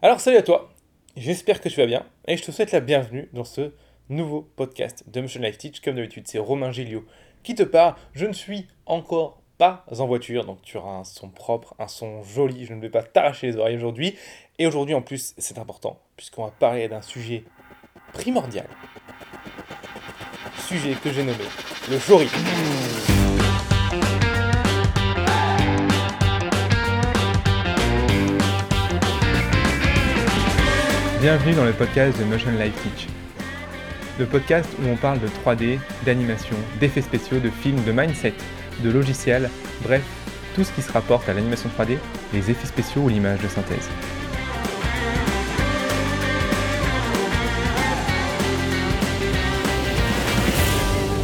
Alors salut à toi, j'espère que tu vas bien et je te souhaite la bienvenue dans ce nouveau podcast de Motion Life Teach. Comme d'habitude, c'est Romain Gilliot qui te parle. Je ne suis encore pas en voiture, donc tu auras un son propre, un son joli. Je ne vais pas t'arracher les oreilles aujourd'hui. Et aujourd'hui en plus, c'est important puisqu'on va parler d'un sujet primordial. Sujet que j'ai nommé le jori. Bienvenue dans le podcast de Motion Life Teach. Le podcast où on parle de 3D, d'animation, d'effets spéciaux, de films, de mindset, de logiciels, bref, tout ce qui se rapporte à l'animation 3D, les effets spéciaux ou l'image de synthèse.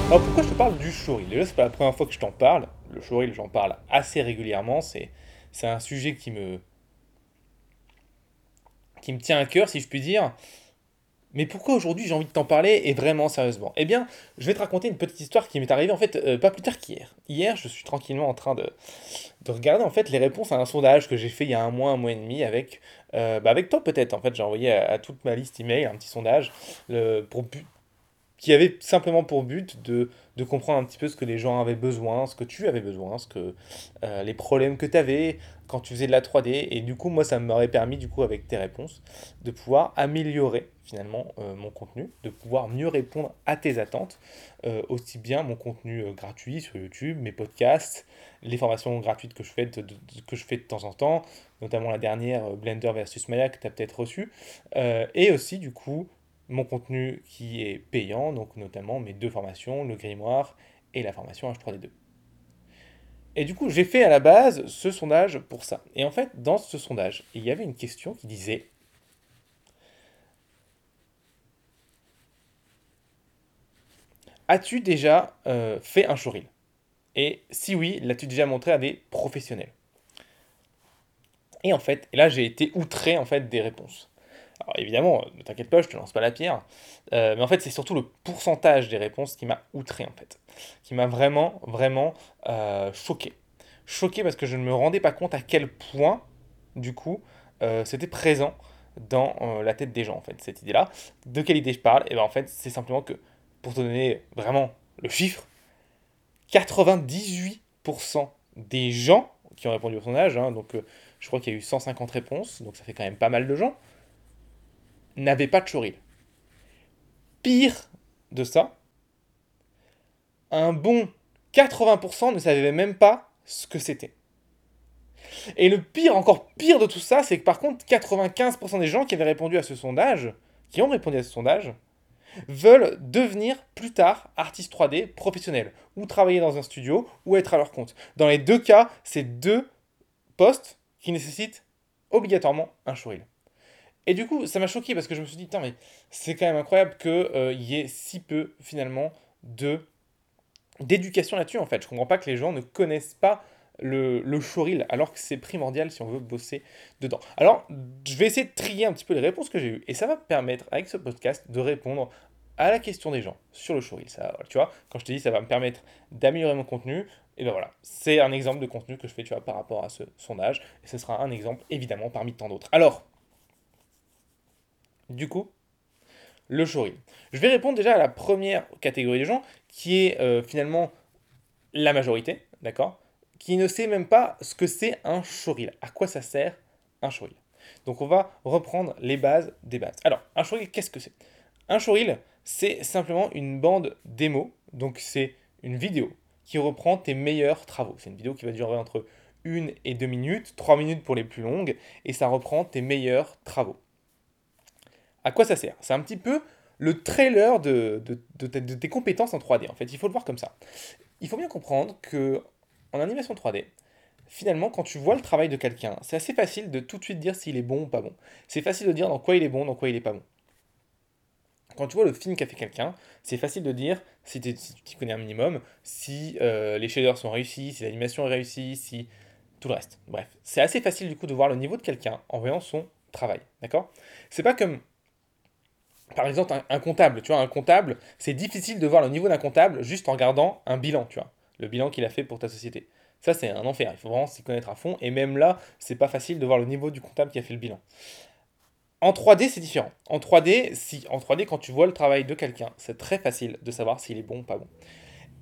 Alors pourquoi je te parle du showreel? Déjà, c'est pas la première fois que je t'en parle. Le showreel, j'en parle assez régulièrement. C'est un sujet qui me, qui me tient à cœur, si je puis dire. Mais pourquoi aujourd'hui j'ai envie de t'en parler et vraiment sérieusement? Eh bien, je vais te raconter une petite histoire qui m'est arrivée en fait euh, pas plus tard qu'hier. Hier, je suis tranquillement en train de, de, regarder en fait les réponses à un sondage que j'ai fait il y a un mois, un mois et demi avec, euh, bah avec toi peut-être. En fait, j'ai envoyé à, toute ma liste email un petit sondage pour, qui avait simplement pour but de, de, comprendre un petit peu ce que les gens avaient besoin, ce que tu avais besoin, ce que, euh, les problèmes que tu avais quand tu faisais de la 3D. Et du coup, moi, ça m'aurait permis, du coup, avec tes réponses, de pouvoir améliorer finalement euh, mon contenu, de pouvoir mieux répondre à tes attentes, euh, aussi bien mon contenu gratuit sur YouTube, mes podcasts, les formations gratuites que je fais de, temps en temps, notamment la dernière Blender versus Maya que tu as peut-être reçue, et aussi, du coup, mon contenu qui est payant, donc notamment mes deux formations, le grimoire et la formation H3D2. Et du coup, j'ai fait à la base ce sondage pour ça. Et en fait, dans ce sondage, il y avait une question qui disait As-tu déjà euh, fait un showreel? Et si oui, l'as-tu déjà montré à des professionnels? Et en fait, là j'ai été outré en fait des réponses. Alors évidemment, ne t'inquiète pas, je te lance pas la pierre. Euh, mais en fait, c'est surtout le pourcentage des réponses qui m'a outré, en fait. Qui m'a vraiment, vraiment euh, choqué. Choqué parce que je ne me rendais pas compte à quel point, du coup, euh, c'était présent dans la tête des gens, en fait, cette idée-là. De quelle idée je parle? Et eh bien, en fait, c'est simplement que, pour te donner vraiment le chiffre, 98% des gens qui ont répondu au sondage, hein, donc je crois qu'il y a eu 150 réponses, donc ça fait quand même pas mal de gens, n'avait pas de choril. Pire de ça, un bon 80% ne savait même pas ce que c'était. Et le pire, encore pire de tout ça, c'est que par contre, 95% des gens qui avaient répondu à ce sondage, qui ont répondu à ce sondage, veulent devenir plus tard artistes 3D professionnels, ou travailler dans un studio, ou être à leur compte. Dans les deux cas, c'est deux postes qui nécessitent obligatoirement un showreel. Et du coup, ça m'a choqué parce que je me suis dit, mais c'est quand même incroyable qu'il euh, y ait si peu finalement de d'éducation là-dessus en fait. Je comprends pas que les gens ne connaissent pas le, le showreel alors que c'est primordial si on veut bosser dedans. Alors, je vais essayer de trier un petit peu les réponses que j'ai eues et ça va me permettre avec ce podcast de répondre à la question des gens sur le showreel. Ça, tu vois, quand je te dis ça va me permettre d'améliorer mon contenu, et ben voilà, c'est un exemple de contenu que je fais, tu vois, par rapport à ce sondage et ce sera un exemple évidemment parmi tant d'autres. Alors, du coup, le showreel. Je vais répondre déjà à la première catégorie de gens, qui est euh, finalement la majorité, d'accord Qui ne sait même pas ce que c'est un showreel. À quoi ça sert un showreel? Donc on va reprendre les bases des bases. Alors, un showreel, qu'est-ce que c'est? Un showreel, c'est simplement une bande démo, donc c'est une vidéo qui reprend tes meilleurs travaux. C'est une vidéo qui va durer entre une et deux minutes, trois minutes pour les plus longues, et ça reprend tes meilleurs travaux. À quoi ça sert? C'est un petit peu le trailer de, tes compétences en 3D. En fait, il faut le voir comme ça. Il faut bien comprendre que en animation 3D, finalement, quand tu vois le travail de quelqu'un, c'est assez facile de tout de suite dire s'il est bon ou pas bon. C'est facile de dire dans quoi il est bon, dans quoi il est pas bon. Quand tu vois le film qu'a fait quelqu'un, c'est facile de dire, si, tu connais un minimum, si euh, les shaders sont réussis, si l'animation est réussie, si tout le reste. Bref, c'est assez facile du coup de voir le niveau de quelqu'un en voyant son travail. D'accord? C'est pas comme par exemple, un, comptable, tu vois, un comptable, c'est difficile de voir le niveau d'un comptable juste en regardant un bilan, tu vois, le bilan qu'il a fait pour ta société. Ça, c'est un enfer, il faut vraiment s'y connaître à fond, et même là, c'est pas facile de voir le niveau du comptable qui a fait le bilan. En 3D, c'est différent. En 3D, si, en 3D, quand tu vois le travail de quelqu'un, c'est très facile de savoir s'il est bon ou pas bon.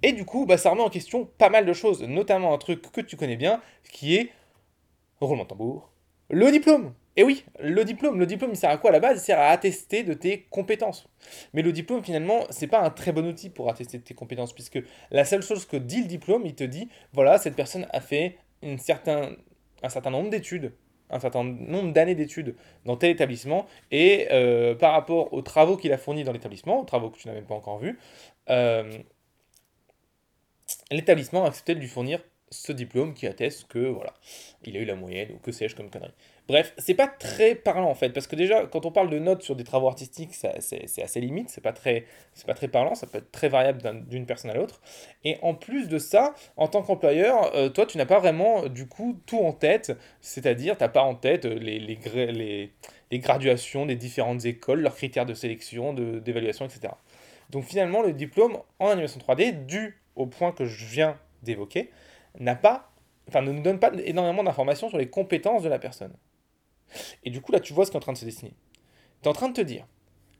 Et du coup, bah, ça remet en question pas mal de choses, notamment un truc que tu connais bien, qui est, roulement de tambour, le diplôme. Et oui, le diplôme, le diplôme, il sert à quoi à la base? Il sert à attester de tes compétences. Mais le diplôme, finalement, c'est pas un très bon outil pour attester de tes compétences, puisque la seule chose que dit le diplôme, il te dit, voilà, cette personne a fait certain, un certain nombre d'études, un certain nombre d'années d'études dans tel établissement, et euh, par rapport aux travaux qu'il a fournis dans l'établissement, aux travaux que tu n'as même pas encore vus, euh, l'établissement a accepté de lui fournir ce diplôme qui atteste que voilà, il a eu la moyenne ou que sais-je comme connerie. Bref, c'est pas très parlant en fait, parce que déjà, quand on parle de notes sur des travaux artistiques, c'est assez limite, c'est pas, très, pas très parlant, ça peut être très variable d'une personne à l'autre. Et en plus de ça, en tant qu'employeur, euh, toi, tu n'as pas vraiment du coup tout en tête, c'est-à-dire, tu n'as pas en tête les, les, les, les, graduations des différentes écoles, leurs critères de sélection, d'évaluation, etc. Donc finalement, le diplôme en animation 3D, dû au point que je viens d'évoquer, n'a pas, enfin, ne nous donne pas énormément d'informations sur les compétences de la personne. Et du coup, là, tu vois ce qui est en train de se dessiner. Tu es en train de te dire,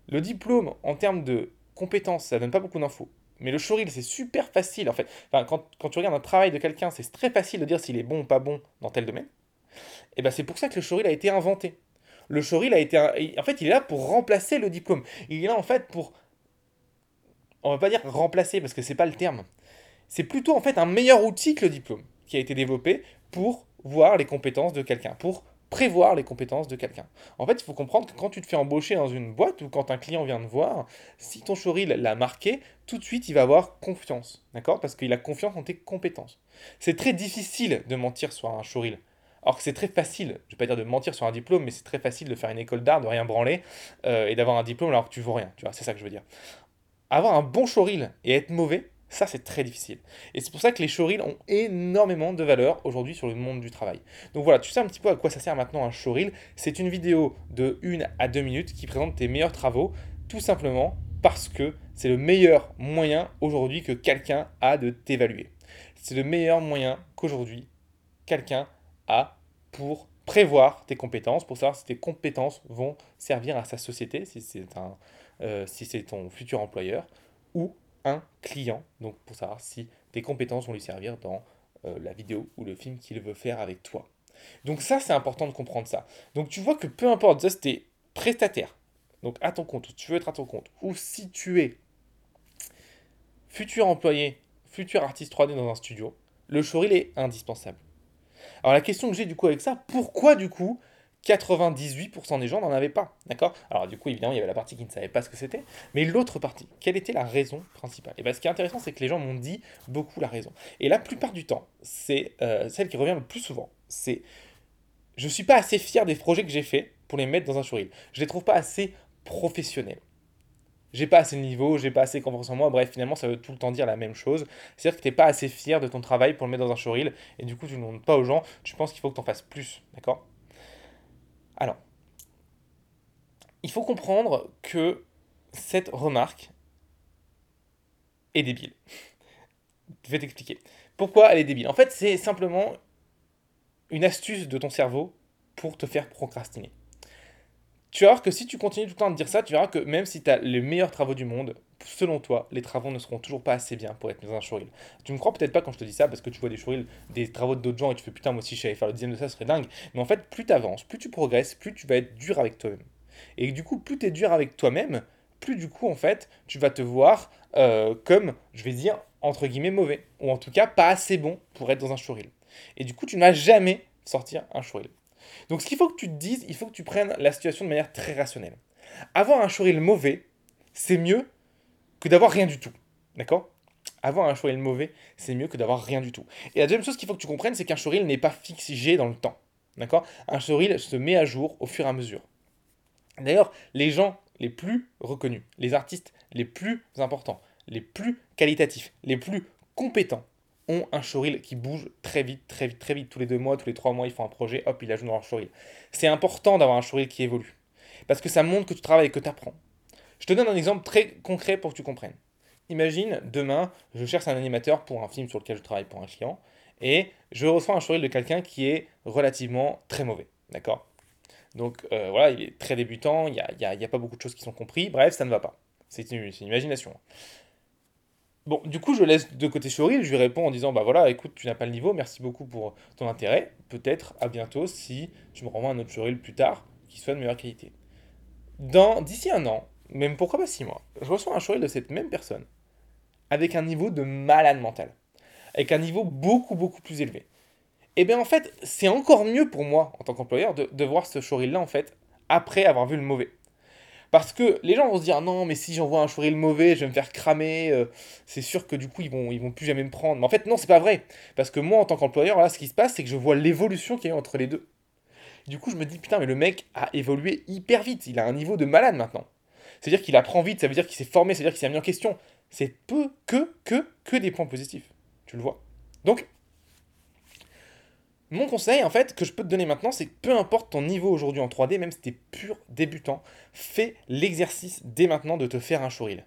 le diplôme, en termes de compétences, ça donne pas beaucoup d'infos. Mais le showreel, c'est super facile, en fait. Quand, quand tu regardes un travail de quelqu'un, c'est très facile de dire s'il est bon ou pas bon dans tel domaine. Et ben c'est pour ça que le showreel a été inventé. Le showreel a été... En fait, il est là pour remplacer le diplôme. Il est là, en fait, pour... On va pas dire remplacer, parce que c'est pas le terme. C'est plutôt, en fait, un meilleur outil que le diplôme qui a été développé pour voir les compétences de quelqu'un, pour prévoir les compétences de quelqu'un. En fait, il faut comprendre que quand tu te fais embaucher dans une boîte ou quand un client vient te voir, si ton showreel l'a marqué, tout de suite, il va avoir confiance, d'accord? Parce qu'il a confiance en tes compétences. C'est très difficile de mentir sur un showreel. Alors que c'est très facile, je vais pas dire de mentir sur un diplôme, mais c'est très facile de faire une école d'art, de rien branler, euh, et d'avoir un diplôme alors que tu vaux rien, tu vois, c'est ça que je veux dire. Avoir un bon showreel et être mauvais, ça, c'est très difficile. Et c'est pour ça que les showreels ont énormément de valeur aujourd'hui sur le monde du travail. Donc voilà, tu sais un petit peu à quoi ça sert maintenant un showreel. C'est une vidéo de 1 à 2 minutes qui présente tes meilleurs travaux, tout simplement parce que c'est le meilleur moyen aujourd'hui que quelqu'un a de t'évaluer. C'est le meilleur moyen qu'aujourd'hui quelqu'un a pour prévoir tes compétences, pour savoir si tes compétences vont servir à sa société, si c'est euh, si c'est ton futur employeur, ou un client, donc pour savoir si tes compétences vont lui servir dans euh, la vidéo ou le film qu'il veut faire avec toi. Donc ça, c'est important de comprendre ça. Donc tu vois que peu importe, si tu es prestataire, donc à ton compte, ou tu veux être à ton compte, ou si tu es futur employé, futur artiste 3D dans un studio, le showreel est indispensable. Alors la question que j'ai du coup avec ça, pourquoi du coup 98% des gens n'en avaient pas. D'accord? Alors, du coup, évidemment, il y avait la partie qui ne savait pas ce que c'était. Mais l'autre partie, quelle était la raison principale? Et bien, ce qui est intéressant, c'est que les gens m'ont dit beaucoup la raison. Et la plupart du temps, c'est euh, celle qui revient le plus souvent. C'est je ne suis pas assez fier des projets que j'ai faits pour les mettre dans un showreel. Je les trouve pas assez professionnels. J'ai pas assez de niveau, j'ai pas assez confiance en moi. Bref, finalement, ça veut tout le temps dire la même chose. C'est-à-dire que tu n'es pas assez fier de ton travail pour le mettre dans un showreel. Et du coup, tu ne demandes pas aux gens. Tu penses qu'il faut que tu en fasses plus. D'accord? Alors, il faut comprendre que cette remarque est débile. Je vais t'expliquer. Pourquoi elle est débile? En fait, c'est simplement une astuce de ton cerveau pour te faire procrastiner. Tu vas voir que si tu continues tout le temps de dire ça, tu verras que même si tu as les meilleurs travaux du monde, selon toi, les travaux ne seront toujours pas assez bien pour être dans un showreel? Tu me crois peut-être pas quand je te dis ça, parce que tu vois des showreels, des travaux d'autres gens, et tu fais putain, moi aussi je savais faire le dixième de ça, ce serait dingue. Mais en fait, plus tu avances, plus tu progresses, plus tu vas être dur avec toi-même. Et du coup, plus tu es dur avec toi-même, plus du coup, en fait, tu vas te voir euh, comme, je vais dire, entre guillemets, mauvais. Ou en tout cas, pas assez bon pour être dans un showreel. Et du coup, tu n'as jamais sortir un showreel. Donc, ce qu'il faut que tu te dises, il faut que tu prennes la situation de manière très rationnelle. Avoir un showreel mauvais, c'est mieux que d'avoir rien du tout. D'accord? Avoir un showreel mauvais, c'est mieux que d'avoir rien du tout. Et la deuxième chose qu'il faut que tu comprennes, c'est qu'un showreel n'est pas fixé dans le temps. D'accord? Un showreel se met à jour au fur et à mesure. D'ailleurs, les gens les plus reconnus, les artistes les plus importants, les plus qualitatifs, les plus compétents, ont un showreel qui bouge très vite, très vite, très vite. Tous les deux mois, tous les trois mois, ils font un projet, hop, ils la jouent dans leur showreel. C'est important d'avoir un showreel qui évolue. Parce que ça montre que tu travailles et que tu apprends. Je te donne un exemple très concret pour que tu comprennes. Imagine, demain, je cherche un animateur pour un film sur lequel je travaille pour un client, et je reçois un showreel de quelqu'un qui est relativement très mauvais. D'accord? Donc euh, voilà, il est très débutant, il n'y a, pas beaucoup de choses qui sont comprises. Bref, ça ne va pas. C'est une, imagination. Bon, du coup, je laisse de côté Choril, je lui réponds en disant Bah voilà, écoute, tu n'as pas le niveau, merci beaucoup pour ton intérêt. Peut-être à bientôt si tu me renvoies un autre Choril plus tard qui soit de meilleure qualité. D'ici un an, même pourquoi pas six mois, je reçois un Choril de cette même personne avec un niveau de malade mental, avec un niveau beaucoup, beaucoup plus élevé. Et eh bien en fait, c'est encore mieux pour moi en tant qu'employeur de, voir ce Choril là en fait après avoir vu le mauvais. Parce que les gens vont se dire non, mais si j'envoie un le mauvais, je vais me faire cramer. Euh, c'est sûr que du coup, ils vont, ils vont plus jamais me prendre. Mais en fait, non, c'est pas vrai. Parce que moi, en tant qu'employeur, là, ce qui se passe, c'est que je vois l'évolution qu'il y a entre les deux. Du coup, je me dis putain, mais le mec a évolué hyper vite. Il a un niveau de malade maintenant. C'est-à-dire qu'il apprend vite, ça veut dire qu'il s'est formé, ça veut dire qu'il s'est mis en question. C'est peu, que, que, que des points positifs. Tu le vois. Donc, mon conseil, en fait, que je peux te donner maintenant, c'est que peu importe ton niveau aujourd'hui en 3D, même si tu es pur débutant, fais l'exercice dès maintenant de te faire un showreel.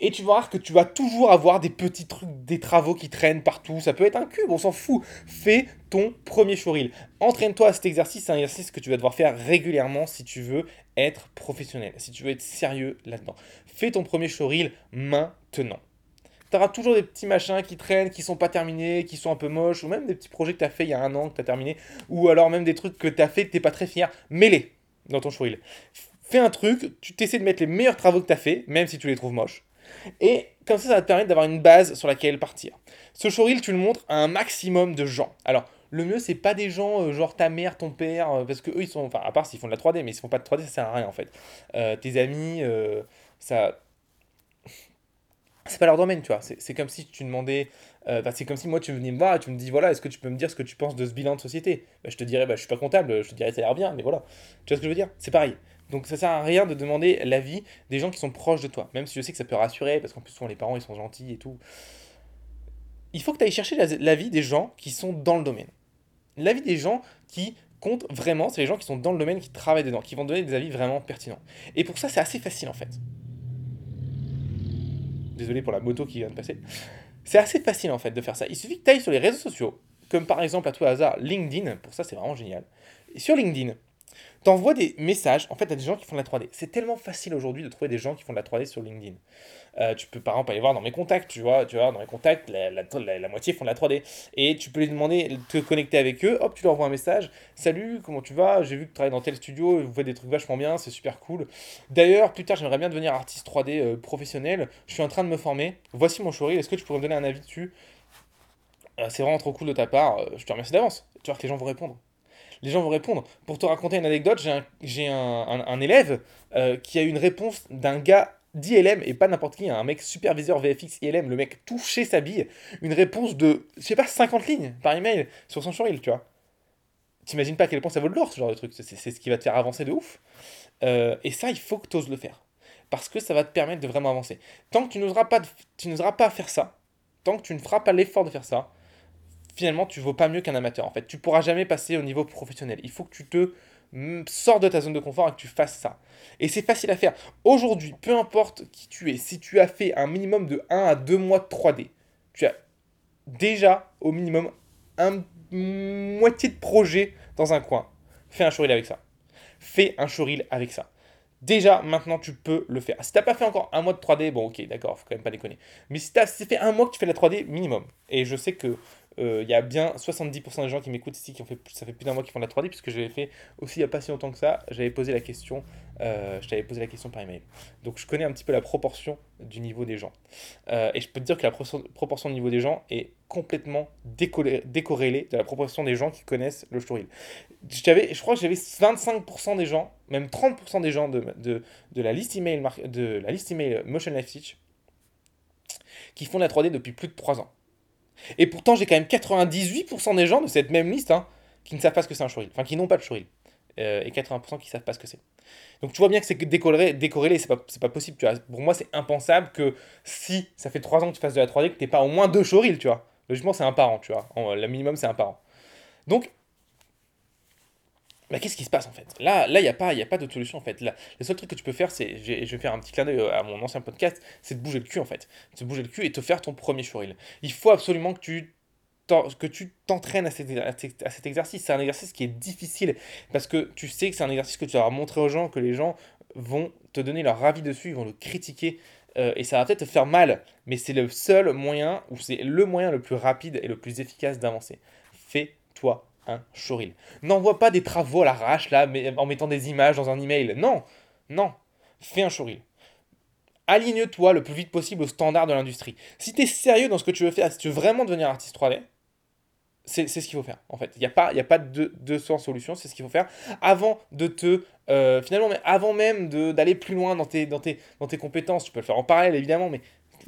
Et tu vas voir que tu vas toujours avoir des petits trucs, des travaux qui traînent partout. Ça peut être un cube, on s'en fout. Fais ton premier showreel. Entraîne-toi à cet exercice. C'est un exercice que tu vas devoir faire régulièrement si tu veux être professionnel, si tu veux être sérieux là-dedans. Fais ton premier showreel maintenant tu auras toujours des petits machins qui traînent, qui sont pas terminés, qui sont un peu moches, ou même des petits projets que tu as fait il y a un an que tu as terminé, ou alors même des trucs que tu as fait que tu pas très fier. Mets-les dans ton showreel. Fais un truc, tu t'essaies de mettre les meilleurs travaux que tu as fait, même si tu les trouves moches. Et comme ça, ça va te permettre d'avoir une base sur laquelle partir. Ce showreel, tu le montres à un maximum de gens. Alors, le mieux, c'est pas des gens euh, genre ta mère, ton père, euh, parce que eux, ils sont. Enfin, à part s'ils font de la 3D, mais s'ils font pas de 3D, ça sert à rien en fait. Euh, tes amis, ça c'est pas leur domaine, tu vois. C'est comme si tu demandais. Euh, c'est comme si moi, tu venais me voir et tu me dis voilà, est-ce que tu peux me dire ce que tu penses de ce bilan de société? Bah, Je te dirais, bah, je suis pas comptable, je te dirais, ça a l'air bien, mais voilà. Tu vois ce que je veux dire? C'est pareil. Donc ça sert à rien de demander l'avis des gens qui sont proches de toi, même si je sais que ça peut rassurer, parce qu'en plus, souvent les parents, ils sont gentils et tout. Il faut que tu ailles chercher l'avis des gens qui sont dans le domaine. L'avis des gens qui comptent vraiment, c'est les gens qui sont dans le domaine, qui travaillent dedans, qui vont donner des avis vraiment pertinents. Et pour ça, c'est assez facile en fait. Désolé pour la moto qui vient de passer. C'est assez facile en fait de faire ça. Il suffit que tu ailles sur les réseaux sociaux, comme par exemple à tout hasard LinkedIn, pour ça c'est vraiment génial. Et sur LinkedIn, t'envoies des messages en fait à des gens qui font de la 3D. C'est tellement facile aujourd'hui de trouver des gens qui font de la 3D sur LinkedIn. Euh, tu peux par exemple aller voir dans mes contacts, tu vois, tu vois, dans mes contacts, la, la, moitié font de la 3D. Et tu peux les demander de te connecter avec eux, hop, tu leur envoies un message, salut, comment tu vas, j'ai vu que tu travailles dans tel studio, vous faites des trucs vachement bien, c'est super cool. D'ailleurs, plus tard, j'aimerais bien devenir artiste 3D euh, professionnel, je suis en train de me former, voici mon showreel, est-ce que tu pourrais me donner un avis dessus? Euh, C'est vraiment trop cool de ta part, je te remercie d'avance. Tu vois que les gens vont répondre les gens vont répondre. Pour te raconter une anecdote, j'ai un, élève qui a eu une réponse d'un gars d'ILM et pas n'importe qui, hein, un mec superviseur VFX ILM, le mec touchait sa bille, une réponse de, je sais pas, 50 lignes par email sur son showreel, tu vois. T'imagines pas à quel point ça vaut de l'or ce genre de truc, c'est ce qui va te faire avancer de ouf. Euh, et ça, il faut que tu oses le faire. Parce que ça va te permettre de vraiment avancer. Tant que tu n'oseras pas, tu n'oseras pas faire ça, tant que tu ne feras pas l'effort de faire ça, finalement, tu vaux pas mieux qu'un amateur. En fait, tu pourras jamais passer au niveau professionnel. Il faut que tu te sors de ta zone de confort et que tu fasses ça. Et c'est facile à faire. Aujourd'hui, peu importe qui tu es, si tu as fait un minimum de 1 à 2 mois de 3D, tu as déjà au minimum un moitié de projet dans un coin. Fais un showreel avec ça. Fais un showreel avec ça. Déjà, maintenant, tu peux le faire. Si tu n'as pas fait encore un mois de 3D, bon, ok, d'accord, faut quand même pas déconner. Mais si tu as fait un mois que tu fais la 3D, minimum. Et je sais que euh, il y a bien 70% des gens qui m'écoutent ici qui ont fait, ça fait plus d'un mois qu'ils font de la 3D, puisque j'avais fait aussi il n'y a pas si longtemps que ça, j'avais posé la question, euh, je t'avais posé la question par email. Donc je connais un petit peu la proportion du niveau des gens. Euh, et je peux te dire que la proportion, du niveau des gens est complètement décorrélée de la proportion des gens qui connaissent le showreel. Je crois que j'avais 25% des gens, même 30% des gens de, de, de, la liste email, de la liste email Motion Life Teach qui font de la 3D depuis plus de 3 ans. Et pourtant, j'ai quand même 98% des gens de cette même liste hein, qui ne savent pas ce que c'est un showreel, enfin qui n'ont pas de showreel. Euh, et 80% qui ne savent pas ce que c'est. Donc tu vois bien que c'est décorrélé, décorrélé c'est pas, pas possible. Tu. Pour moi, c'est impensable que si ça fait 3 ans que tu fasses de la 3D, que tu n'aies pas au moins deux showreels, tu vois. Logiquement, c'est un par an, tu vois. Le minimum, c'est un par an. Donc, bah, qu'est-ce qui se passe en fait? Là, il n'y a pas, a pas d'autre solution en fait. le seul truc que tu peux faire, c'est, je vais faire un petit clin d'œil à mon ancien podcast, c'est de bouger le cul en fait. De bouger le cul et te faire ton premier showreel. Il faut absolument que tu que tu t'entraînes à, à cet exercice. C'est un exercice qui est difficile parce que tu sais que c'est un exercice que tu vas montrer aux gens, que les gens vont te donner leur avis dessus, ils vont le critiquer euh, et ça va peut-être te faire mal, mais c'est le seul moyen, ou c'est le moyen le plus rapide et le plus efficace d'avancer. Fais-toi un showreel. N'envoie pas des travaux à l'arrache là, mais en mettant des images dans un email. Non, non, fais un showreel. Aligne-toi le plus vite possible aux standards de l'industrie. Si tu es sérieux dans ce que tu veux faire, si tu veux vraiment devenir artiste 3D, c'est ce qu'il faut faire, en fait. Il n'y a pas, y a pas de 200 solutions, c'est ce qu'il faut faire. Avant de te... Euh, finalement, mais avant même d'aller plus loin dans tes, dans, tes, dans tes compétences, tu peux le faire en parallèle, évidemment, mais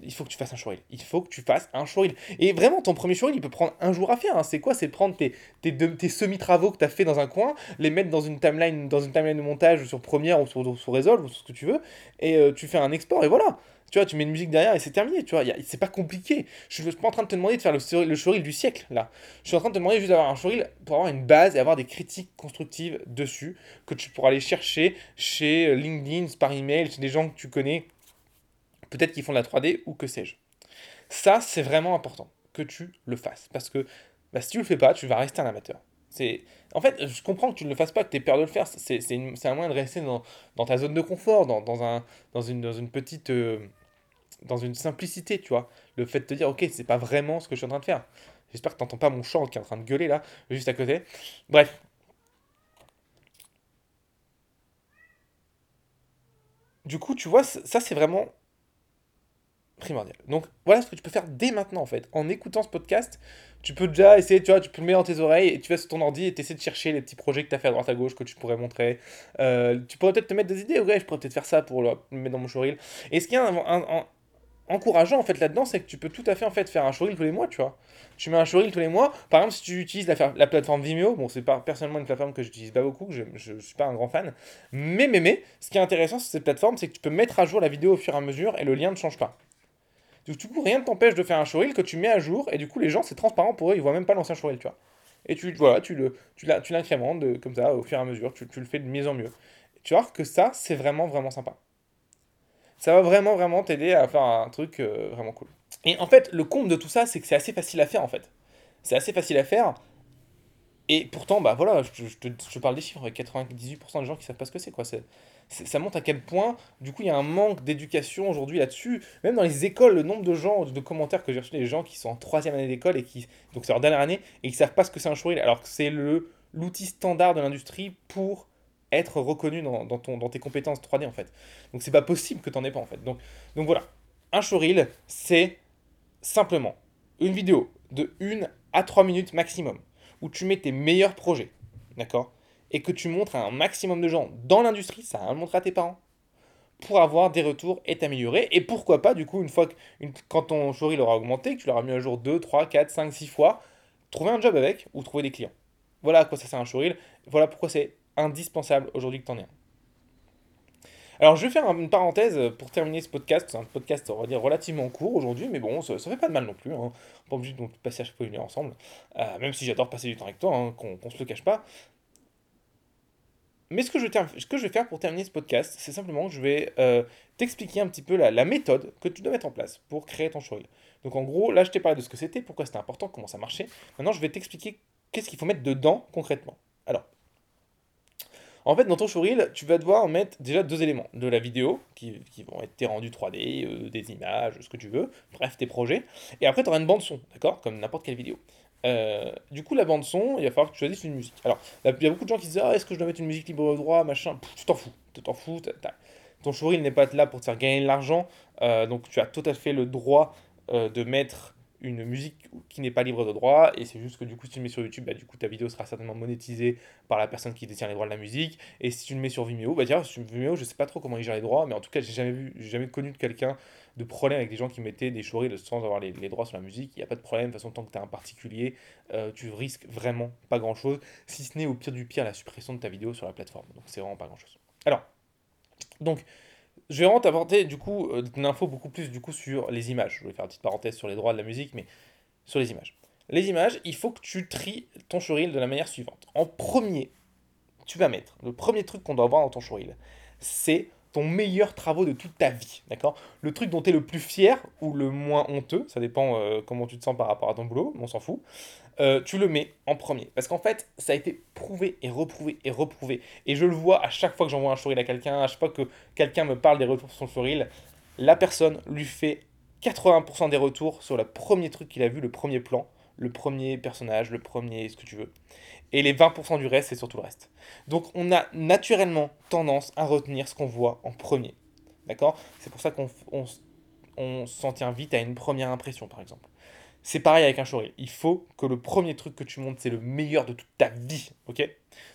il faut que tu fasses un showreel. Il faut que tu fasses un showreel. Et vraiment, ton premier showreel, il peut prendre un jour à faire. Hein. C'est quoi? C'est prendre tes, tes, tes semi-travaux que tu as fait dans un coin, les mettre dans une timeline, dans une timeline de montage sur Premiere ou sur, sur Resolve ou sur ce que tu veux, et euh, tu fais un export, et voilà. Tu vois, tu mets une musique derrière et c'est terminé, tu vois. C'est pas compliqué. Je suis pas en train de te demander de faire le, le du siècle, là. Je suis en train de te demander juste d'avoir un showreel pour avoir une base et avoir des critiques constructives dessus que tu pourras aller chercher chez LinkedIn, par email, chez des gens que tu connais, peut-être qui font de la 3D ou que sais-je. Ça, c'est vraiment important que tu le fasses parce que bah, si tu le fais pas, tu vas rester un amateur. En fait, je comprends que tu ne le fasses pas, que tu aies peur de le faire. C'est un moyen de rester dans, ta zone de confort, dans, dans, un, dans, une, dans une petite. Euh, dans une simplicité, tu vois. Le fait de te dire, ok, c'est pas vraiment ce que je suis en train de faire. J'espère que tu n'entends pas mon chant qui est en train de gueuler là, juste à côté. Bref. Du coup, tu vois, ça c'est vraiment Donc voilà ce que tu peux faire dès maintenant en fait. En écoutant ce podcast, tu peux déjà essayer, tu vois, tu peux le mettre dans tes oreilles et tu vas sur ton ordi et tu essaies de chercher les petits projets que tu as fait à droite à gauche que tu pourrais montrer. Euh, tu pourrais peut-être te mettre des idées, ouais, je pourrais peut-être faire ça pour le, mettre dans mon showreel. Et ce qui est encourageant en fait là-dedans, c'est que tu peux tout à fait en fait faire un showreel tous les mois, tu vois. Tu mets un showreel tous les mois. Par exemple, si tu utilises la, la plateforme Vimeo, bon, c'est pas personnellement une plateforme que j'utilise pas beaucoup, que je, je, suis pas un grand fan. Mais, mais, mais, ce qui est intéressant sur cette plateforme, c'est que tu peux mettre à jour la vidéo au fur et à mesure et le lien ne change pas. Du coup, rien ne t'empêche de faire un showreel que tu mets à jour, et du coup, les gens, c'est transparent pour eux, ils voient même pas l'ancien showreel, tu vois. Et tu, voilà, tu, le, tu, l'incrémentes comme ça, au fur et à mesure, tu, le fais de mieux en mieux. tu vois que ça, c'est vraiment, vraiment sympa. Ça va vraiment, vraiment t'aider à faire un truc euh, vraiment cool. Et en fait, le compte de tout ça, c'est que c'est assez facile à faire, en fait. C'est assez facile à faire. Et pourtant, bah voilà, je, te, parle des chiffres, 98% des gens qui savent pas ce que c'est, quoi. Ça montre à quel point, du coup, il y a un manque d'éducation aujourd'hui là-dessus. Même dans les écoles, le nombre de gens, de commentaires que j'ai reçus des gens qui sont en troisième année d'école et qui, donc c'est leur dernière année, et qui savent pas ce que c'est un showreel, alors que c'est le l'outil standard de l'industrie pour être reconnu dans, ton, dans tes compétences 3D en fait. Donc c'est pas possible que tu n'en aies pas en fait. Donc, donc voilà, un showreel, c'est simplement une vidéo de 1 à 3 minutes maximum où tu mets tes meilleurs projets, d'accord? Et que tu montres à un maximum de gens dans l'industrie, ça va le montrer à tes parents, pour avoir des retours et t'améliorer. Et pourquoi pas, du coup, une fois que quand ton showreel aura augmenté, que tu l'auras mis à jour 2, 3, 4, 5, 6 fois, trouver un job avec ou trouver des clients. Voilà à quoi ça sert un showreel. Voilà pourquoi c'est indispensable aujourd'hui que tu en aies un. Alors, je vais faire une parenthèse pour terminer ce podcast. C'est un podcast, on va dire, relativement court aujourd'hui, mais bon, ça, ça fait pas de mal non plus. Hein. Pas obligé de passer à chaque fois une heure ensemble. Euh, même si j'adore passer du temps avec toi, hein, qu'on se le cache pas. Mais ce que, je vais faire pour terminer ce podcast, c'est simplement je vais euh, t'expliquer un petit peu la, méthode que tu dois mettre en place pour créer ton showreel. Donc en gros, là je t'ai parlé de ce que c'était, pourquoi c'était important, comment ça marchait. Maintenant je vais t'expliquer qu'est-ce qu'il faut mettre dedans concrètement. Alors, en fait dans ton showreel, tu vas devoir mettre déjà deux éléments. De la vidéo, qui, vont être tes rendus 3D, euh, des images, ce que tu veux, bref tes projets. Et après tu auras une bande son, d'accord? Comme n'importe quelle vidéo. Euh, du coup, la bande son, il va falloir que tu choisisses une musique. Alors, il y a beaucoup de gens qui disent Ah, est-ce que je dois mettre une musique libre au droit Machin. tu t'en fous. Tu t'en fous. Ton showreel n'est pas là pour te faire gagner de l'argent. Euh, donc, tu as tout à fait le droit euh, de mettre une musique qui n'est pas libre de droit. Et c'est juste que du coup, si tu le mets sur YouTube, bah, du coup, ta vidéo sera certainement monétisée par la personne qui détient les droits de la musique. Et si tu le mets sur Vimeo, bah, tiens, sur Vimeo, je sais pas trop comment ils gèrent les droits. Mais en tout cas, j'ai jamais vu, jamais connu de quelqu'un de problème avec des gens qui mettaient des showreels sans avoir les, droits sur la musique. Il n'y a pas de problème, de toute façon, tant que tu es un particulier, euh, tu risques vraiment pas grand chose, si ce n'est au pire du pire la suppression de ta vidéo sur la plateforme. Donc c'est vraiment pas grand chose. Alors, donc, je vais vraiment t'apporter du coup euh, une info beaucoup plus du coup sur les images. Je vais faire une petite parenthèse sur les droits de la musique, mais sur les images. Les images, il faut que tu tries ton showreel de la manière suivante. En premier, tu vas mettre, le premier truc qu'on doit avoir dans ton showreel, c'est ton meilleur travaux de toute ta vie, d'accord? Le truc dont tu es le plus fier ou le moins honteux, ça dépend euh, comment tu te sens par rapport à ton boulot, on s'en fout. Euh, tu le mets en premier. Parce qu'en fait, ça a été prouvé et reprouvé et reprouvé. Et je le vois à chaque fois que j'envoie un showreel à quelqu'un, à chaque fois que quelqu'un me parle des retours sur son showreel, la personne lui fait 80% des retours sur le premier truc qu'il a vu, le premier plan, le premier personnage, le premier ce que tu veux. Et les 20% du reste, c'est surtout le reste. Donc on a naturellement tendance à retenir ce qu'on voit en premier. D'accord? C'est pour ça qu'on on, s'en tient vite à une première impression, par exemple. C'est pareil avec un showreel. Il faut que le premier truc que tu montes, c'est le meilleur de toute ta vie, ok?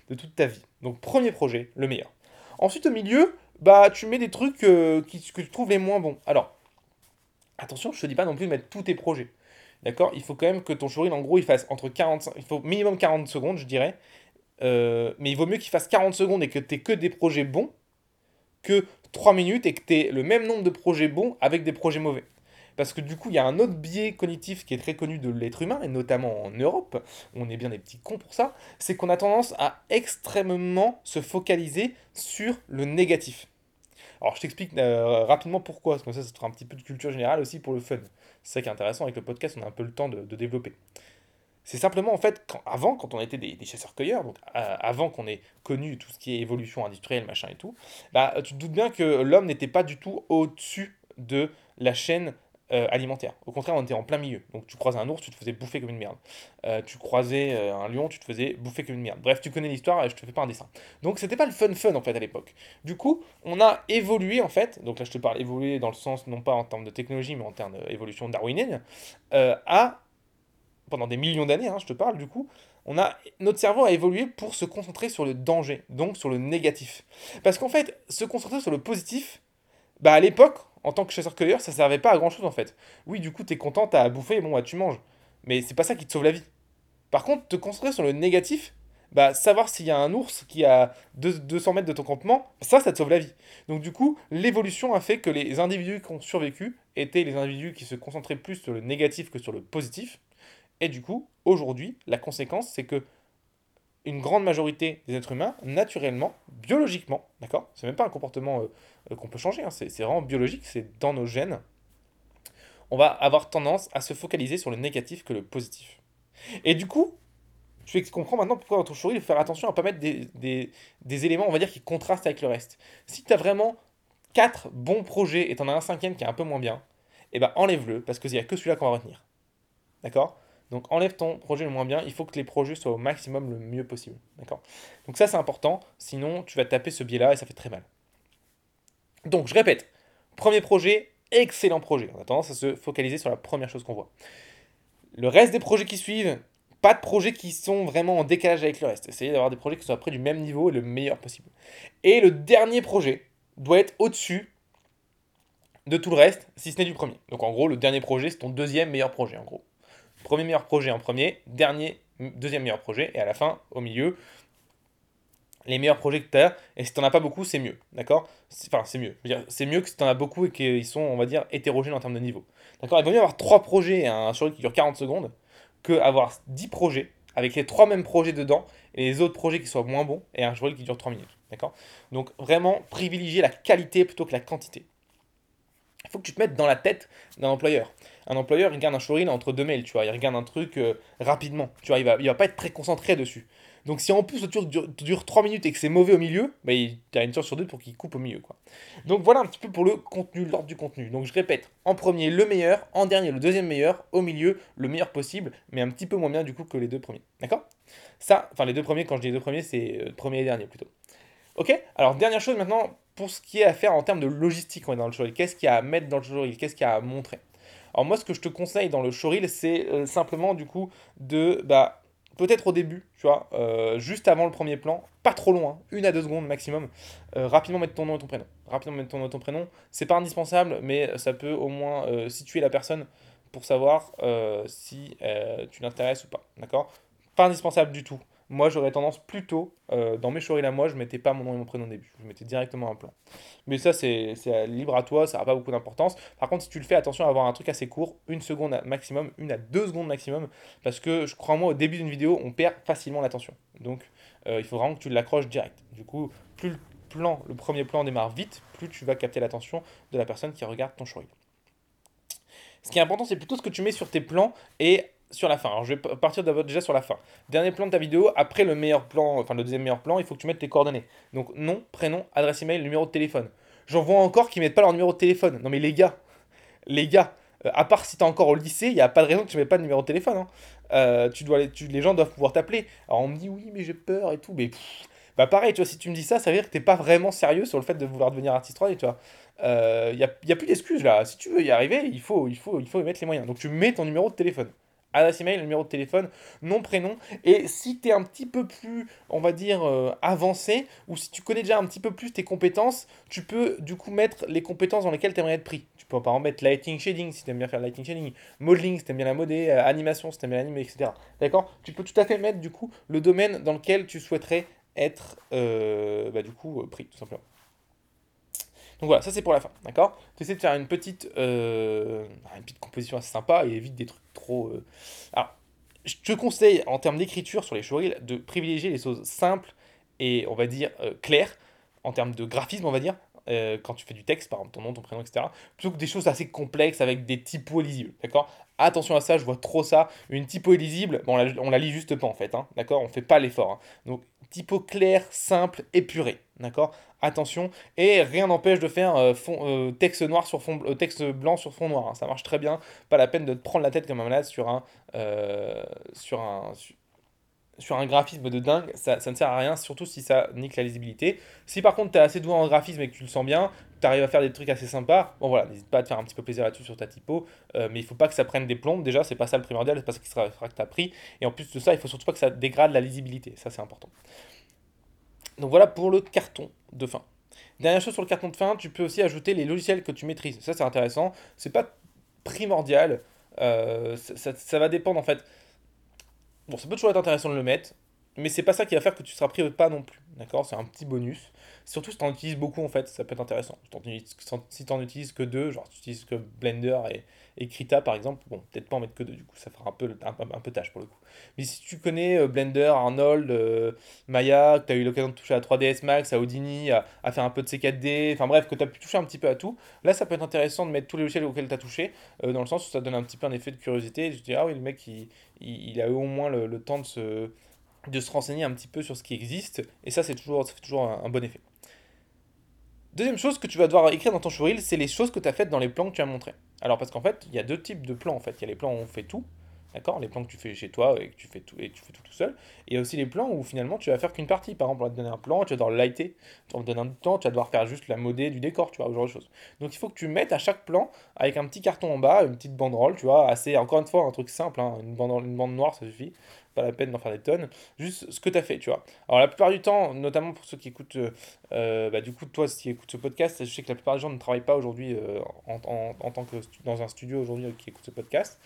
De toute ta vie. Donc premier projet, le meilleur. Ensuite, au milieu, bah tu mets des trucs euh, que tu trouves les moins bons. Alors, attention, je te dis pas non plus de mettre tous tes projets. D'accord? Il faut quand même que ton showreel, en gros, il fasse entre 45... Il faut minimum 40 secondes, je dirais. Euh, mais il vaut mieux qu'il fasse 40 secondes et que tu que des projets bons que 3 minutes et que tu le même nombre de projets bons avec des projets mauvais. Parce que du coup, il y a un autre biais cognitif qui est très connu de l'être humain, et notamment en Europe, on est bien des petits cons pour ça, c'est qu'on a tendance à extrêmement se focaliser sur le négatif. Alors je t'explique euh, rapidement pourquoi, parce que ça, ça fera un petit peu de culture générale aussi pour le fun. C'est ça qui est intéressant avec le podcast, on a un peu le temps de, développer. C'est simplement en fait, quand, avant, quand on était des, chasseurs-cueilleurs, donc euh, avant qu'on ait connu tout ce qui est évolution industrielle, machin et tout, bah, tu te doutes bien que l'homme n'était pas du tout au-dessus de la chaîne euh, alimentaire. Au contraire, on était en plein milieu. Donc tu croisais un ours, tu te faisais bouffer comme une merde. Euh, tu croisais euh, un lion, tu te faisais bouffer comme une merde. Bref, tu connais l'histoire je te fais pas un dessin. Donc c'était pas le fun fun en fait à l'époque. Du coup, on a évolué en fait, donc là je te parle évolué dans le sens non pas en termes de technologie mais en termes d'évolution darwinienne, à pendant des millions d'années, hein, je te parle du coup, on a notre cerveau a évolué pour se concentrer sur le danger, donc sur le négatif. Parce qu'en fait, se concentrer sur le positif, bah à l'époque, en tant que chasseur-cueilleur, ça servait pas à grand chose en fait. Oui, du coup, t'es content, t'as à bouffer, bon, bah, tu manges. Mais c'est pas ça qui te sauve la vie. Par contre, te concentrer sur le négatif, bah, savoir s'il y a un ours qui a 200 mètres de ton campement, ça, ça te sauve la vie. Donc, du coup, l'évolution a fait que les individus qui ont survécu étaient les individus qui se concentraient plus sur le négatif que sur le positif. Et du coup, aujourd'hui, la conséquence, c'est que une grande majorité des êtres humains, naturellement, biologiquement, d'accord C'est même pas un comportement euh, qu'on peut changer, hein, c'est vraiment biologique, c'est dans nos gènes. On va avoir tendance à se focaliser sur le négatif que le positif. Et du coup, tu comprends maintenant pourquoi dans ton showreel, il faut faire attention à ne pas mettre des, éléments, on va dire, qui contrastent avec le reste. Si tu as vraiment quatre bons projets et tu en as un cinquième qui est un peu moins bien, eh ben enlève-le, parce qu'il n'y a que celui-là qu'on va retenir. D'accord? Donc enlève ton projet le moins bien, il faut que les projets soient au maximum le mieux possible. D'accord? Donc ça c'est important, sinon tu vas taper ce biais-là et ça fait très mal. Donc je répète, premier projet, excellent projet. On a tendance à se focaliser sur la première chose qu'on voit. Le reste des projets qui suivent, pas de projets qui sont vraiment en décalage avec le reste. Essayez d'avoir des projets qui soient près du même niveau et le meilleur possible. Et le dernier projet doit être au-dessus de tout le reste, si ce n'est du premier. Donc en gros, le dernier projet, c'est ton deuxième meilleur projet, en gros. Premier meilleur projet en premier, dernier, deuxième meilleur projet, et à la fin, au milieu, les meilleurs projets que tu as, et si tu n'en as pas beaucoup, c'est mieux, d'accord? Enfin, c'est mieux. C'est mieux que si tu en as beaucoup et qu'ils sont, on va dire, hétérogènes en termes de niveau. D'accord? Il vaut mieux avoir 3 projets et un showreel qui dure 40 secondes que avoir 10 projets avec les 3 mêmes projets dedans et les autres projets qui soient moins bons et un showreel qui dure 3 minutes. D'accord? Donc, vraiment, privilégier la qualité plutôt que la quantité. Il faut que tu te mettes dans la tête d'un employeur un employeur, il regarde un showreel entre deux mails, tu vois, il regarde un truc euh, rapidement, tu vois, il va, il va pas être très concentré dessus. Donc si en plus le truc dure, 3 minutes et que c'est mauvais au milieu, bah, tu as une chance sur deux pour qu'il coupe au milieu. Quoi. Donc voilà un petit peu pour le contenu, l'ordre du contenu. Donc je répète, en premier le meilleur, en dernier le deuxième meilleur, au milieu le meilleur possible, mais un petit peu moins bien du coup que les deux premiers. D'accord? Ça, enfin les deux premiers, quand je dis les deux premiers, c'est euh, premier et dernier plutôt. Ok? Alors dernière chose maintenant, pour ce qui est à faire en termes de logistique on est dans le showreel, qu'est-ce qu'il y a à mettre dans le showreel, qu'est-ce qu'il y a à montrer? Alors moi, ce que je te conseille dans le showreel, c'est euh, simplement du coup de, bah, peut-être au début, tu vois, euh, juste avant le premier plan, pas trop loin, une à deux secondes maximum, euh, rapidement mettre ton nom et ton prénom. Rapidement mettre ton nom et ton prénom, c'est pas indispensable, mais ça peut au moins situer la personne pour savoir si tu l'intéresses ou pas, d'accord? Pas indispensable du tout. Moi, j'aurais tendance plutôt, euh, dans mes showreels à moi, je mettais pas mon nom et mon prénom au début. Je mettais directement un plan. Mais ça, c'est libre à toi, ça n'a pas beaucoup d'importance. Par contre, si tu le fais, attention à avoir un truc assez court, une seconde maximum, une à deux secondes maximum, parce que, je crois moi, au début d'une vidéo, on perd facilement l'attention. Donc, euh, il faut vraiment que tu l'accroches direct. Du coup, plus plan, le premier plan démarre vite, plus tu vas capter l'attention de la personne qui regarde ton showreel. Ce qui est important, c'est plutôt ce que tu mets sur tes plans et sur la fin. Alors je vais partir déjà sur la fin. Dernier plan de ta vidéo, après le meilleur plan, enfin le deuxième meilleur plan, il faut que tu mettes tes coordonnées. Donc nom, prénom, adresse email, numéro de téléphone. J'en vois encore qui mettent pas leur numéro de téléphone. Non mais les gars, les gars, euh, à part si tu es encore au lycée, il n'y a pas de raison que tu ne mettes pas de numéro de téléphone. Hein. Euh, tu dois, les gens doivent pouvoir t'appeler. Alors on me dit oui, mais j'ai peur et tout. Mais bah pareil, tu vois, si tu me dis ça, ça veut dire que tu n'es pas vraiment sérieux sur le fait de vouloir devenir artiste 3D, tu vois. Il euh, n'y a, y a, plus d'excuses là. Si tu veux y arriver, il faut, il, faut, il faut mettre les moyens. Donc tu mets ton numéro de téléphone adresse email, numéro de téléphone, nom, prénom. Et si tu es un petit peu plus, on va dire, euh, avancé, ou si tu connais déjà un petit peu plus tes compétences, tu peux du coup mettre les compétences dans lesquelles tu aimerais être pris. Tu peux par exemple mettre lighting shading si tu aimes bien faire lighting shading, modeling si tu aimes bien la modée, euh, animation si tu aimes bien l'animer, etc. D'accord? Tu peux tout à fait mettre du coup le domaine dans lequel tu souhaiterais être euh, bah, du coup pris, tout simplement. Donc voilà, ça c'est pour la fin, d'accord? Tu essaies de faire une petite, euh, une petite composition assez sympa et évite des trucs trop... Euh, alors, je te conseille en termes d'écriture sur les showreels de privilégier les choses simples et on va dire euh, claires en termes de graphisme, on va dire, quand tu fais du texte, par exemple ton nom, ton prénom, etc. Plutôt que des choses assez complexes avec des typos lisibles, d'accord? Attention à ça, je vois trop ça. Une typo illisible, bon, on la, lit juste pas en fait, hein, d'accord? On fait pas l'effort. Hein. Typo clair, simple, épuré, d'accord? Attention. Et rien n'empêche de faire euh, euh, texte, noir sur fond, euh, blanc sur fond noir. Hein. Ça marche très bien. Pas la peine de te prendre la tête comme un malade sur un, sur un, sur un graphisme de dingue. Ça, ça, ne sert à rien, surtout si ça nique la lisibilité. Si par contre tu es assez doué en graphisme et que tu le sens bien, tu arrives à faire des trucs assez sympas, bon voilà, n'hésite pas à te faire un petit peu plaisir là-dessus sur ta typo. mais il faut pas que ça prenne des plombes. Déjà, c'est pas ça le primordial, c'est pas ça qui sera, que tu as pris. Et en plus de ça, il faut surtout pas que ça dégrade la lisibilité. Ça, c'est important. Donc voilà pour le carton de fin. Dernière chose sur le carton de fin, tu peux aussi ajouter les logiciels que tu maîtrises. Ça, c'est intéressant. C'est pas primordial. Euh, ça, va dépendre en fait. Bon, ça peut toujours être intéressant de le mettre, mais c'est pas ça qui va faire que tu seras pris ou pas non plus. D'accord? C'est un petit bonus. Surtout si tu en utilises beaucoup en fait, ça peut être intéressant. Si tu en utilises que deux, genre tu utilises que Blender et, et Krita par exemple, bon, peut-être pas en mettre que deux du coup, ça fera un peu, un, peu tâche pour le coup. Mais si tu connais euh, Blender, Arnold, euh, Maya, que tu as eu l'occasion de toucher à 3ds Max, à Houdini, à, faire un peu de C4D, enfin bref, que tu as pu toucher un petit peu à tout, là ça peut être intéressant de mettre tous les logiciels auxquels tu as touché, euh, dans le sens où ça donne un petit peu un effet de curiosité. Je dis, ah oui, le mec il, il, a eu au moins le, le temps de se de se renseigner un petit peu sur ce qui existe, et ça, c'est toujours, toujours un, bon effet. Deuxième chose que tu vas devoir écrire dans ton showreel, c'est les choses que tu as faites dans les plans que tu as montrés. Alors parce qu'en fait, il y a deux types de plans. Il y a les plans où on fait tout, d'accord Les plans que tu fais chez toi et que tu fais tout, tout seul. Et il y a aussi les plans où finalement tu vas faire qu'une partie. Par exemple, on va te donner un plan, tu vas devoir le lighter, on te donner un temps, tu vas devoir faire juste la modée du décor, tu vois, ce genre de choses. Donc il faut que tu mettes à chaque plan avec un petit carton en bas, une petite banderole, tu vois, assez, encore une fois, un truc simple, hein, une bande noire, ça suffit pas la peine d'en faire des tonnes, juste ce que tu as fait, tu vois. Alors la plupart du temps, notamment pour ceux qui écoutent, euh, bah, du coup, toi, qui écoutes ce podcast, je sais que la plupart des gens ne travaillent pas aujourd'hui euh, en, en, tant que dans un studio aujourd'hui euh, qui écoute ce podcast.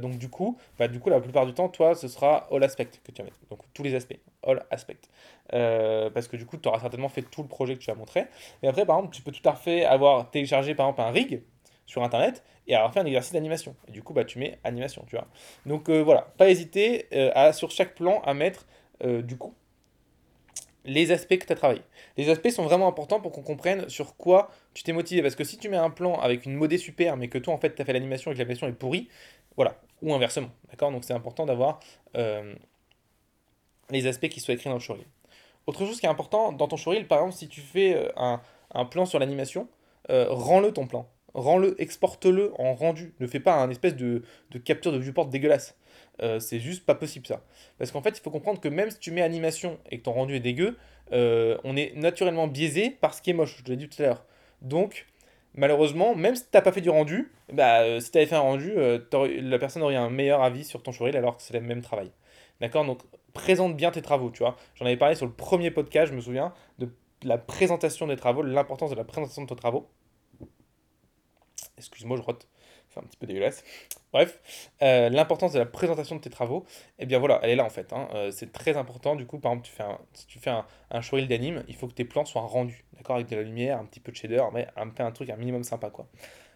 donc du coup, bah, du coup, la plupart du temps, toi, ce sera all aspect que tu vas mettre. Donc tous les aspects, all aspect. parce que du coup, tu auras certainement fait tout le projet que tu as montré. Et après, par exemple, tu peux tout à fait avoir téléchargé, par exemple, un rig sur Internet et avoir fait un exercice d'animation. Du coup, bah, tu mets animation, tu vois. Donc euh, voilà, pas hésiter euh, à, sur chaque plan à mettre, euh, du coup, les aspects que tu as travaillé. Les aspects sont vraiment importants pour qu'on comprenne sur quoi tu t'es motivé. Parce que si tu mets un plan avec une modée super, mais que toi, en fait, tu as fait l'animation et que l'animation est pourrie, voilà, ou inversement, d'accord? Donc c'est important d'avoir les aspects qui soient écrits dans le showreel. Autre chose qui est important dans ton showreel, par exemple, si tu fais un, un plan sur l'animation, rends-le ton plan rends-le, exporte-le en rendu. Ne fais pas un espèce de, capture de viewport dégueulasse. Euh, c'est juste pas possible ça. Parce qu'en fait, il faut comprendre que même si tu mets animation et que ton rendu est dégueu, euh, on est naturellement biaisé par ce qui est moche, je l'ai dit tout à l'heure. Donc, malheureusement, même si tu n'as pas fait du rendu, bah, euh, si tu avais fait un rendu, la personne aurait un meilleur avis sur ton showreel alors que c'est le même travail. D'accord? Donc, présente bien tes travaux, tu vois. J'en avais parlé sur le premier podcast, je me souviens, de la présentation des travaux, l'importance de la présentation de tes travaux. Excuse-moi, je rote. C'est un petit peu dégueulasse. Bref, euh, l'importance de la présentation de tes travaux, eh bien voilà, elle est là en fait. Hein. Euh, c'est très important. Du coup, par exemple, tu fais si tu fais un, un d'anime, il faut que tes plans soient rendus, d'accord Avec de la lumière, un petit peu de shader, mais un, un truc un minimum sympa, quoi.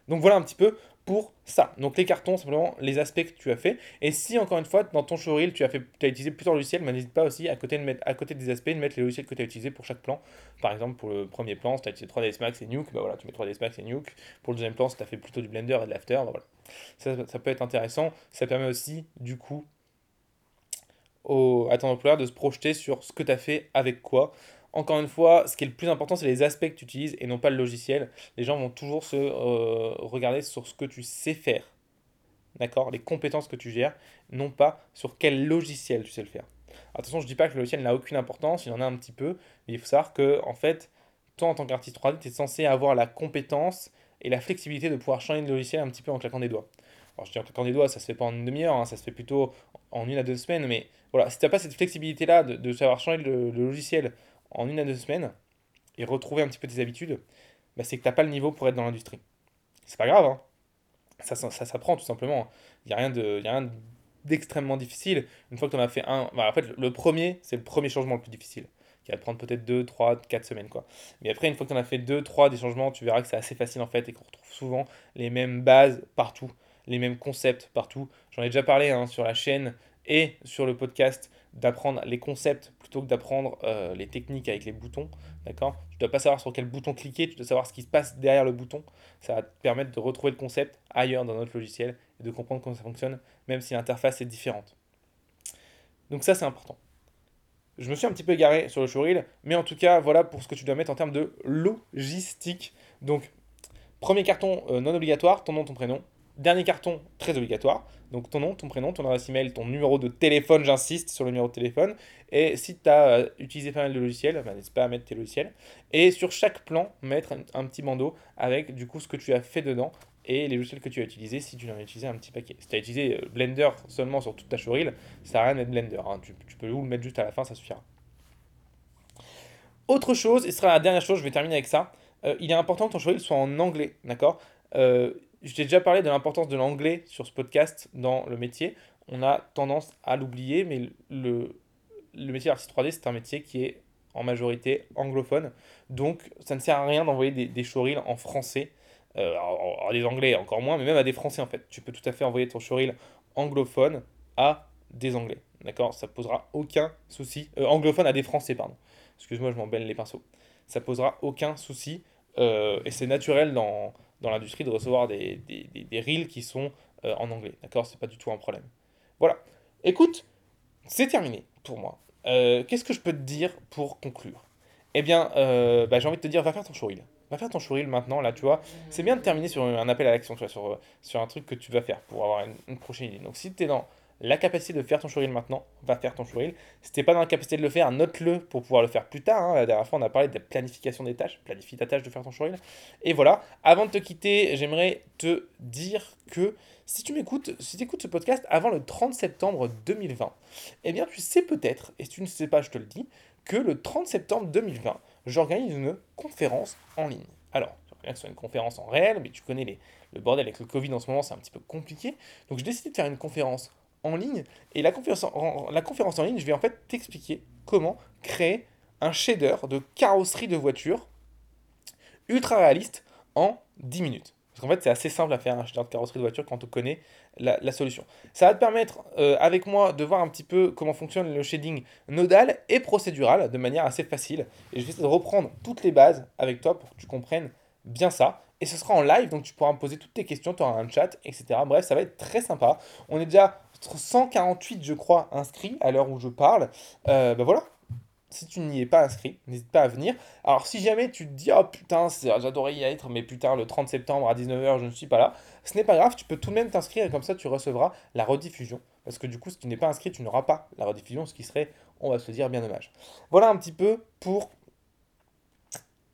Donc voilà un petit peu pour ça. Donc les cartons, simplement les aspects que tu as fait. Et si encore une fois, dans ton showreel, tu as, fait, tu as utilisé plusieurs logiciels, bah, n'hésite pas aussi à côté, de mettre, à côté des aspects, de mettre les logiciels que tu as utilisés pour chaque plan. Par exemple, pour le premier plan, si tu as utilisé 3ds Max et Nuke, bah voilà, tu mets 3ds Max et Nuke. Pour le deuxième plan, si tu as fait plutôt du Blender et de l'After, bah voilà. Ça, ça, peut être intéressant. Ça permet aussi, du coup, au, à ton employeur de se projeter sur ce que tu as fait avec quoi. Encore une fois, ce qui est le plus important, c'est les aspects que tu utilises et non pas le logiciel. Les gens vont toujours se euh, regarder sur ce que tu sais faire. D'accord? Les compétences que tu gères, non pas sur quel logiciel tu sais le faire. Attention, je ne dis pas que le logiciel n'a aucune importance, il en a un petit peu, mais il faut savoir que, en fait, toi, en tant qu'artiste 3D, tu es censé avoir la compétence et la flexibilité de pouvoir changer de logiciel un petit peu en claquant des doigts. Alors, je dis en claquant des doigts, ça se fait pas en une demi-heure, hein, ça se fait plutôt en une à deux semaines, mais voilà, si tu n'as pas cette flexibilité-là de, de, savoir changer le logiciel en une à deux semaines et retrouver un petit peu tes habitudes, bah, c'est que tu n'as pas le niveau pour être dans l'industrie. C'est pas grave, hein. ça, ça, s'apprend tout simplement. Il n'y a rien de, rien d'extrêmement difficile. Une fois que tu en as fait un, bah, en fait, le premier, c'est le premier changement le plus difficile, qui va te prendre peut-être 2, 3, 4 semaines. Quoi. Mais après, une fois que tu en as fait 2, 3 des changements, tu verras que c'est assez facile en fait et qu'on retrouve souvent les mêmes bases partout, les mêmes concepts partout. J'en ai déjà parlé hein, sur la chaîne et sur le podcast d'apprendre les concepts plutôt que d'apprendre euh, les techniques avec les boutons. D'accord? Tu ne dois pas savoir sur quel bouton cliquer, tu dois savoir ce qui se passe derrière le bouton. Ça va te permettre de retrouver le concept ailleurs dans notre logiciel et de comprendre comment ça fonctionne, même si l'interface est différente. Donc ça, c'est important. Je me suis un petit peu égaré sur le showreel, mais en tout cas, voilà pour ce que tu dois mettre en termes de logistique. Donc, premier carton euh, non obligatoire, ton nom, ton prénom. Dernier carton, très obligatoire. Donc ton nom, ton prénom, ton adresse email, ton numéro de téléphone, j'insiste sur le numéro de téléphone. Et si tu as euh, utilisé pas mal de logiciels, bah, n'hésite pas à mettre tes logiciels. Et sur chaque plan, mettre un, petit bandeau avec du coup ce que tu as fait dedans et les logiciels que tu as utilisés si tu en as utilisé un petit paquet. Si tu as utilisé euh, Blender seulement sur toute ta showreel, ça sert à rien de mettre Blender. Hein. Tu, peux le mettre juste à la fin, ça suffira. Autre chose, et ce sera la dernière chose, je vais terminer avec ça. Euh, il est important que ton showreel soit en anglais, d'accord? Je t'ai déjà parlé de l'importance de l'anglais sur ce podcast dans le métier. On a tendance à l'oublier, mais le, métier d'artiste 3D, c'est un métier qui est en majorité anglophone. Donc, ça ne sert à rien d'envoyer des, des en français. Euh, à des anglais encore moins, mais même à des français en fait. Tu peux tout à fait envoyer ton showreel anglophone à des anglais. D'accord? Ça posera aucun souci. Euh, anglophone à des français, pardon. Excuse-moi, je m'embelle les pinceaux. Ça posera aucun souci. Euh, et c'est naturel dans, dans l'industrie de recevoir des, des, des, reels qui sont euh, en anglais. D'accord? C'est pas du tout un problème. Voilà. Écoute, c'est terminé pour moi. Euh, qu'est-ce que je peux te dire pour conclure? Eh bien, euh, bah, j'ai envie de te dire, va faire ton showreel. Va faire ton showreel maintenant, là, tu vois. C'est bien de terminer sur un appel à l'action, tu vois, sur, sur un truc que tu vas faire pour avoir une, une prochaine idée. Donc, si tu es dans la capacité de faire ton showreel maintenant, va faire ton showreel. Si tu n'es pas dans la capacité de le faire, note-le pour pouvoir le faire plus tard. Hein. La dernière fois, on a parlé de la planification des tâches. Planifie ta tâche de faire ton showreel. Et voilà. Avant de te quitter, j'aimerais te dire que si tu m'écoutes, si tu écoutes ce podcast avant le 30 septembre 2020, eh bien, tu sais peut-être, et si tu ne sais pas, je te le dis, que le 30 septembre 2020, j'organise une conférence en ligne. Alors, que ce soit une conférence en réel, mais tu connais les, le bordel avec le Covid en ce moment, c'est un petit peu compliqué. Donc, j'ai décidé de faire une conférence en ligne. Et la conférence en, la conférence en ligne, je vais en fait t'expliquer comment créer un shader de carrosserie de voiture ultra réaliste en 10 minutes. Parce qu'en fait, c'est assez simple à faire un shader de carrosserie de voiture quand on connaît la, solution. Ça va te permettre, euh, avec moi, de voir un petit peu comment fonctionne le shading nodal et procédural de manière assez facile. Et je vais essayer de reprendre toutes les bases avec toi pour que tu comprennes bien ça. Et ce sera en live, donc tu pourras me poser toutes tes questions, tu auras un chat, etc. Bref, ça va être très sympa. On est déjà 148, je crois, inscrits à l'heure où je parle. Ben voilà. Si tu n'y es pas inscrit, n'hésite pas à venir. Alors, si jamais tu te dis, oh putain, j'adorais y être, mais putain, le 30 septembre à 19h, je ne suis pas là, ce n'est pas grave, tu peux tout de même t'inscrire et comme ça, tu recevras la rediffusion. Parce que du coup, si tu n'es pas inscrit, tu n'auras pas la rediffusion, ce qui serait, on va se dire, bien dommage. Voilà un petit peu pour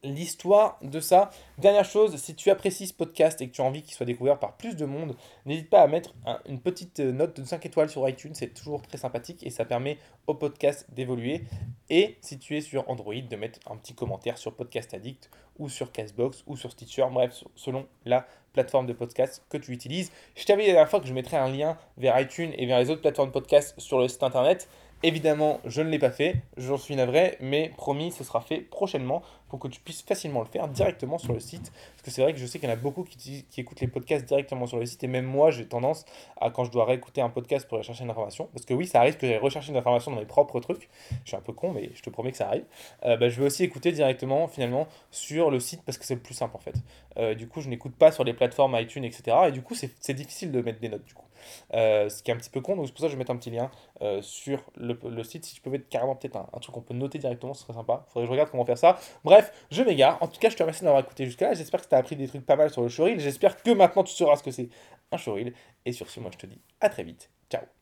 l'histoire de ça. Dernière chose, si tu apprécies ce podcast et que tu as envie qu'il soit découvert par plus de monde, n'hésite pas à mettre une petite note de 5 étoiles sur iTunes, c'est toujours très sympathique et ça permet au podcast d'évoluer. Et si tu es sur Android, de mettre un petit commentaire sur Podcast Addict ou sur Castbox ou sur Stitcher, bref, selon la plateforme de podcast que tu utilises. Je t'avais dit la dernière fois que je mettrais un lien vers iTunes et vers les autres plateformes de podcast sur le site internet. Évidemment, je ne l'ai pas fait, j'en suis navré, mais promis, ce sera fait prochainement pour que tu puisses facilement le faire directement sur le site. Parce que c'est vrai que je sais qu'il y en a beaucoup qui, écoutent les podcasts directement sur le site. Et même moi, j'ai tendance à, quand je dois réécouter un podcast pour rechercher une information, parce que oui, ça arrive que j'aille rechercher une information dans mes propres trucs. Je suis un peu con, mais je te promets que ça arrive. Euh, bah, je vais aussi écouter directement, finalement, sur le site parce que c'est le plus simple en fait. Euh, du coup, je n'écoute pas sur les plateformes iTunes, etc. Et du coup, c'est difficile de mettre des notes du coup. Euh, ce qui est un petit peu con, donc c'est pour ça que je vais mettre un petit lien euh, sur le, site. Si tu peux mettre carrément peut-être un, un, truc qu'on peut noter directement, ce serait sympa. Faudrait que je regarde comment faire ça. Bref, je m'égare. En tout cas, je te remercie d'avoir écouté jusqu'à là. J'espère que tu as appris des trucs pas mal sur le showreel. J'espère que maintenant tu sauras ce que c'est un showreel. Et sur ce, moi je te dis à très vite. Ciao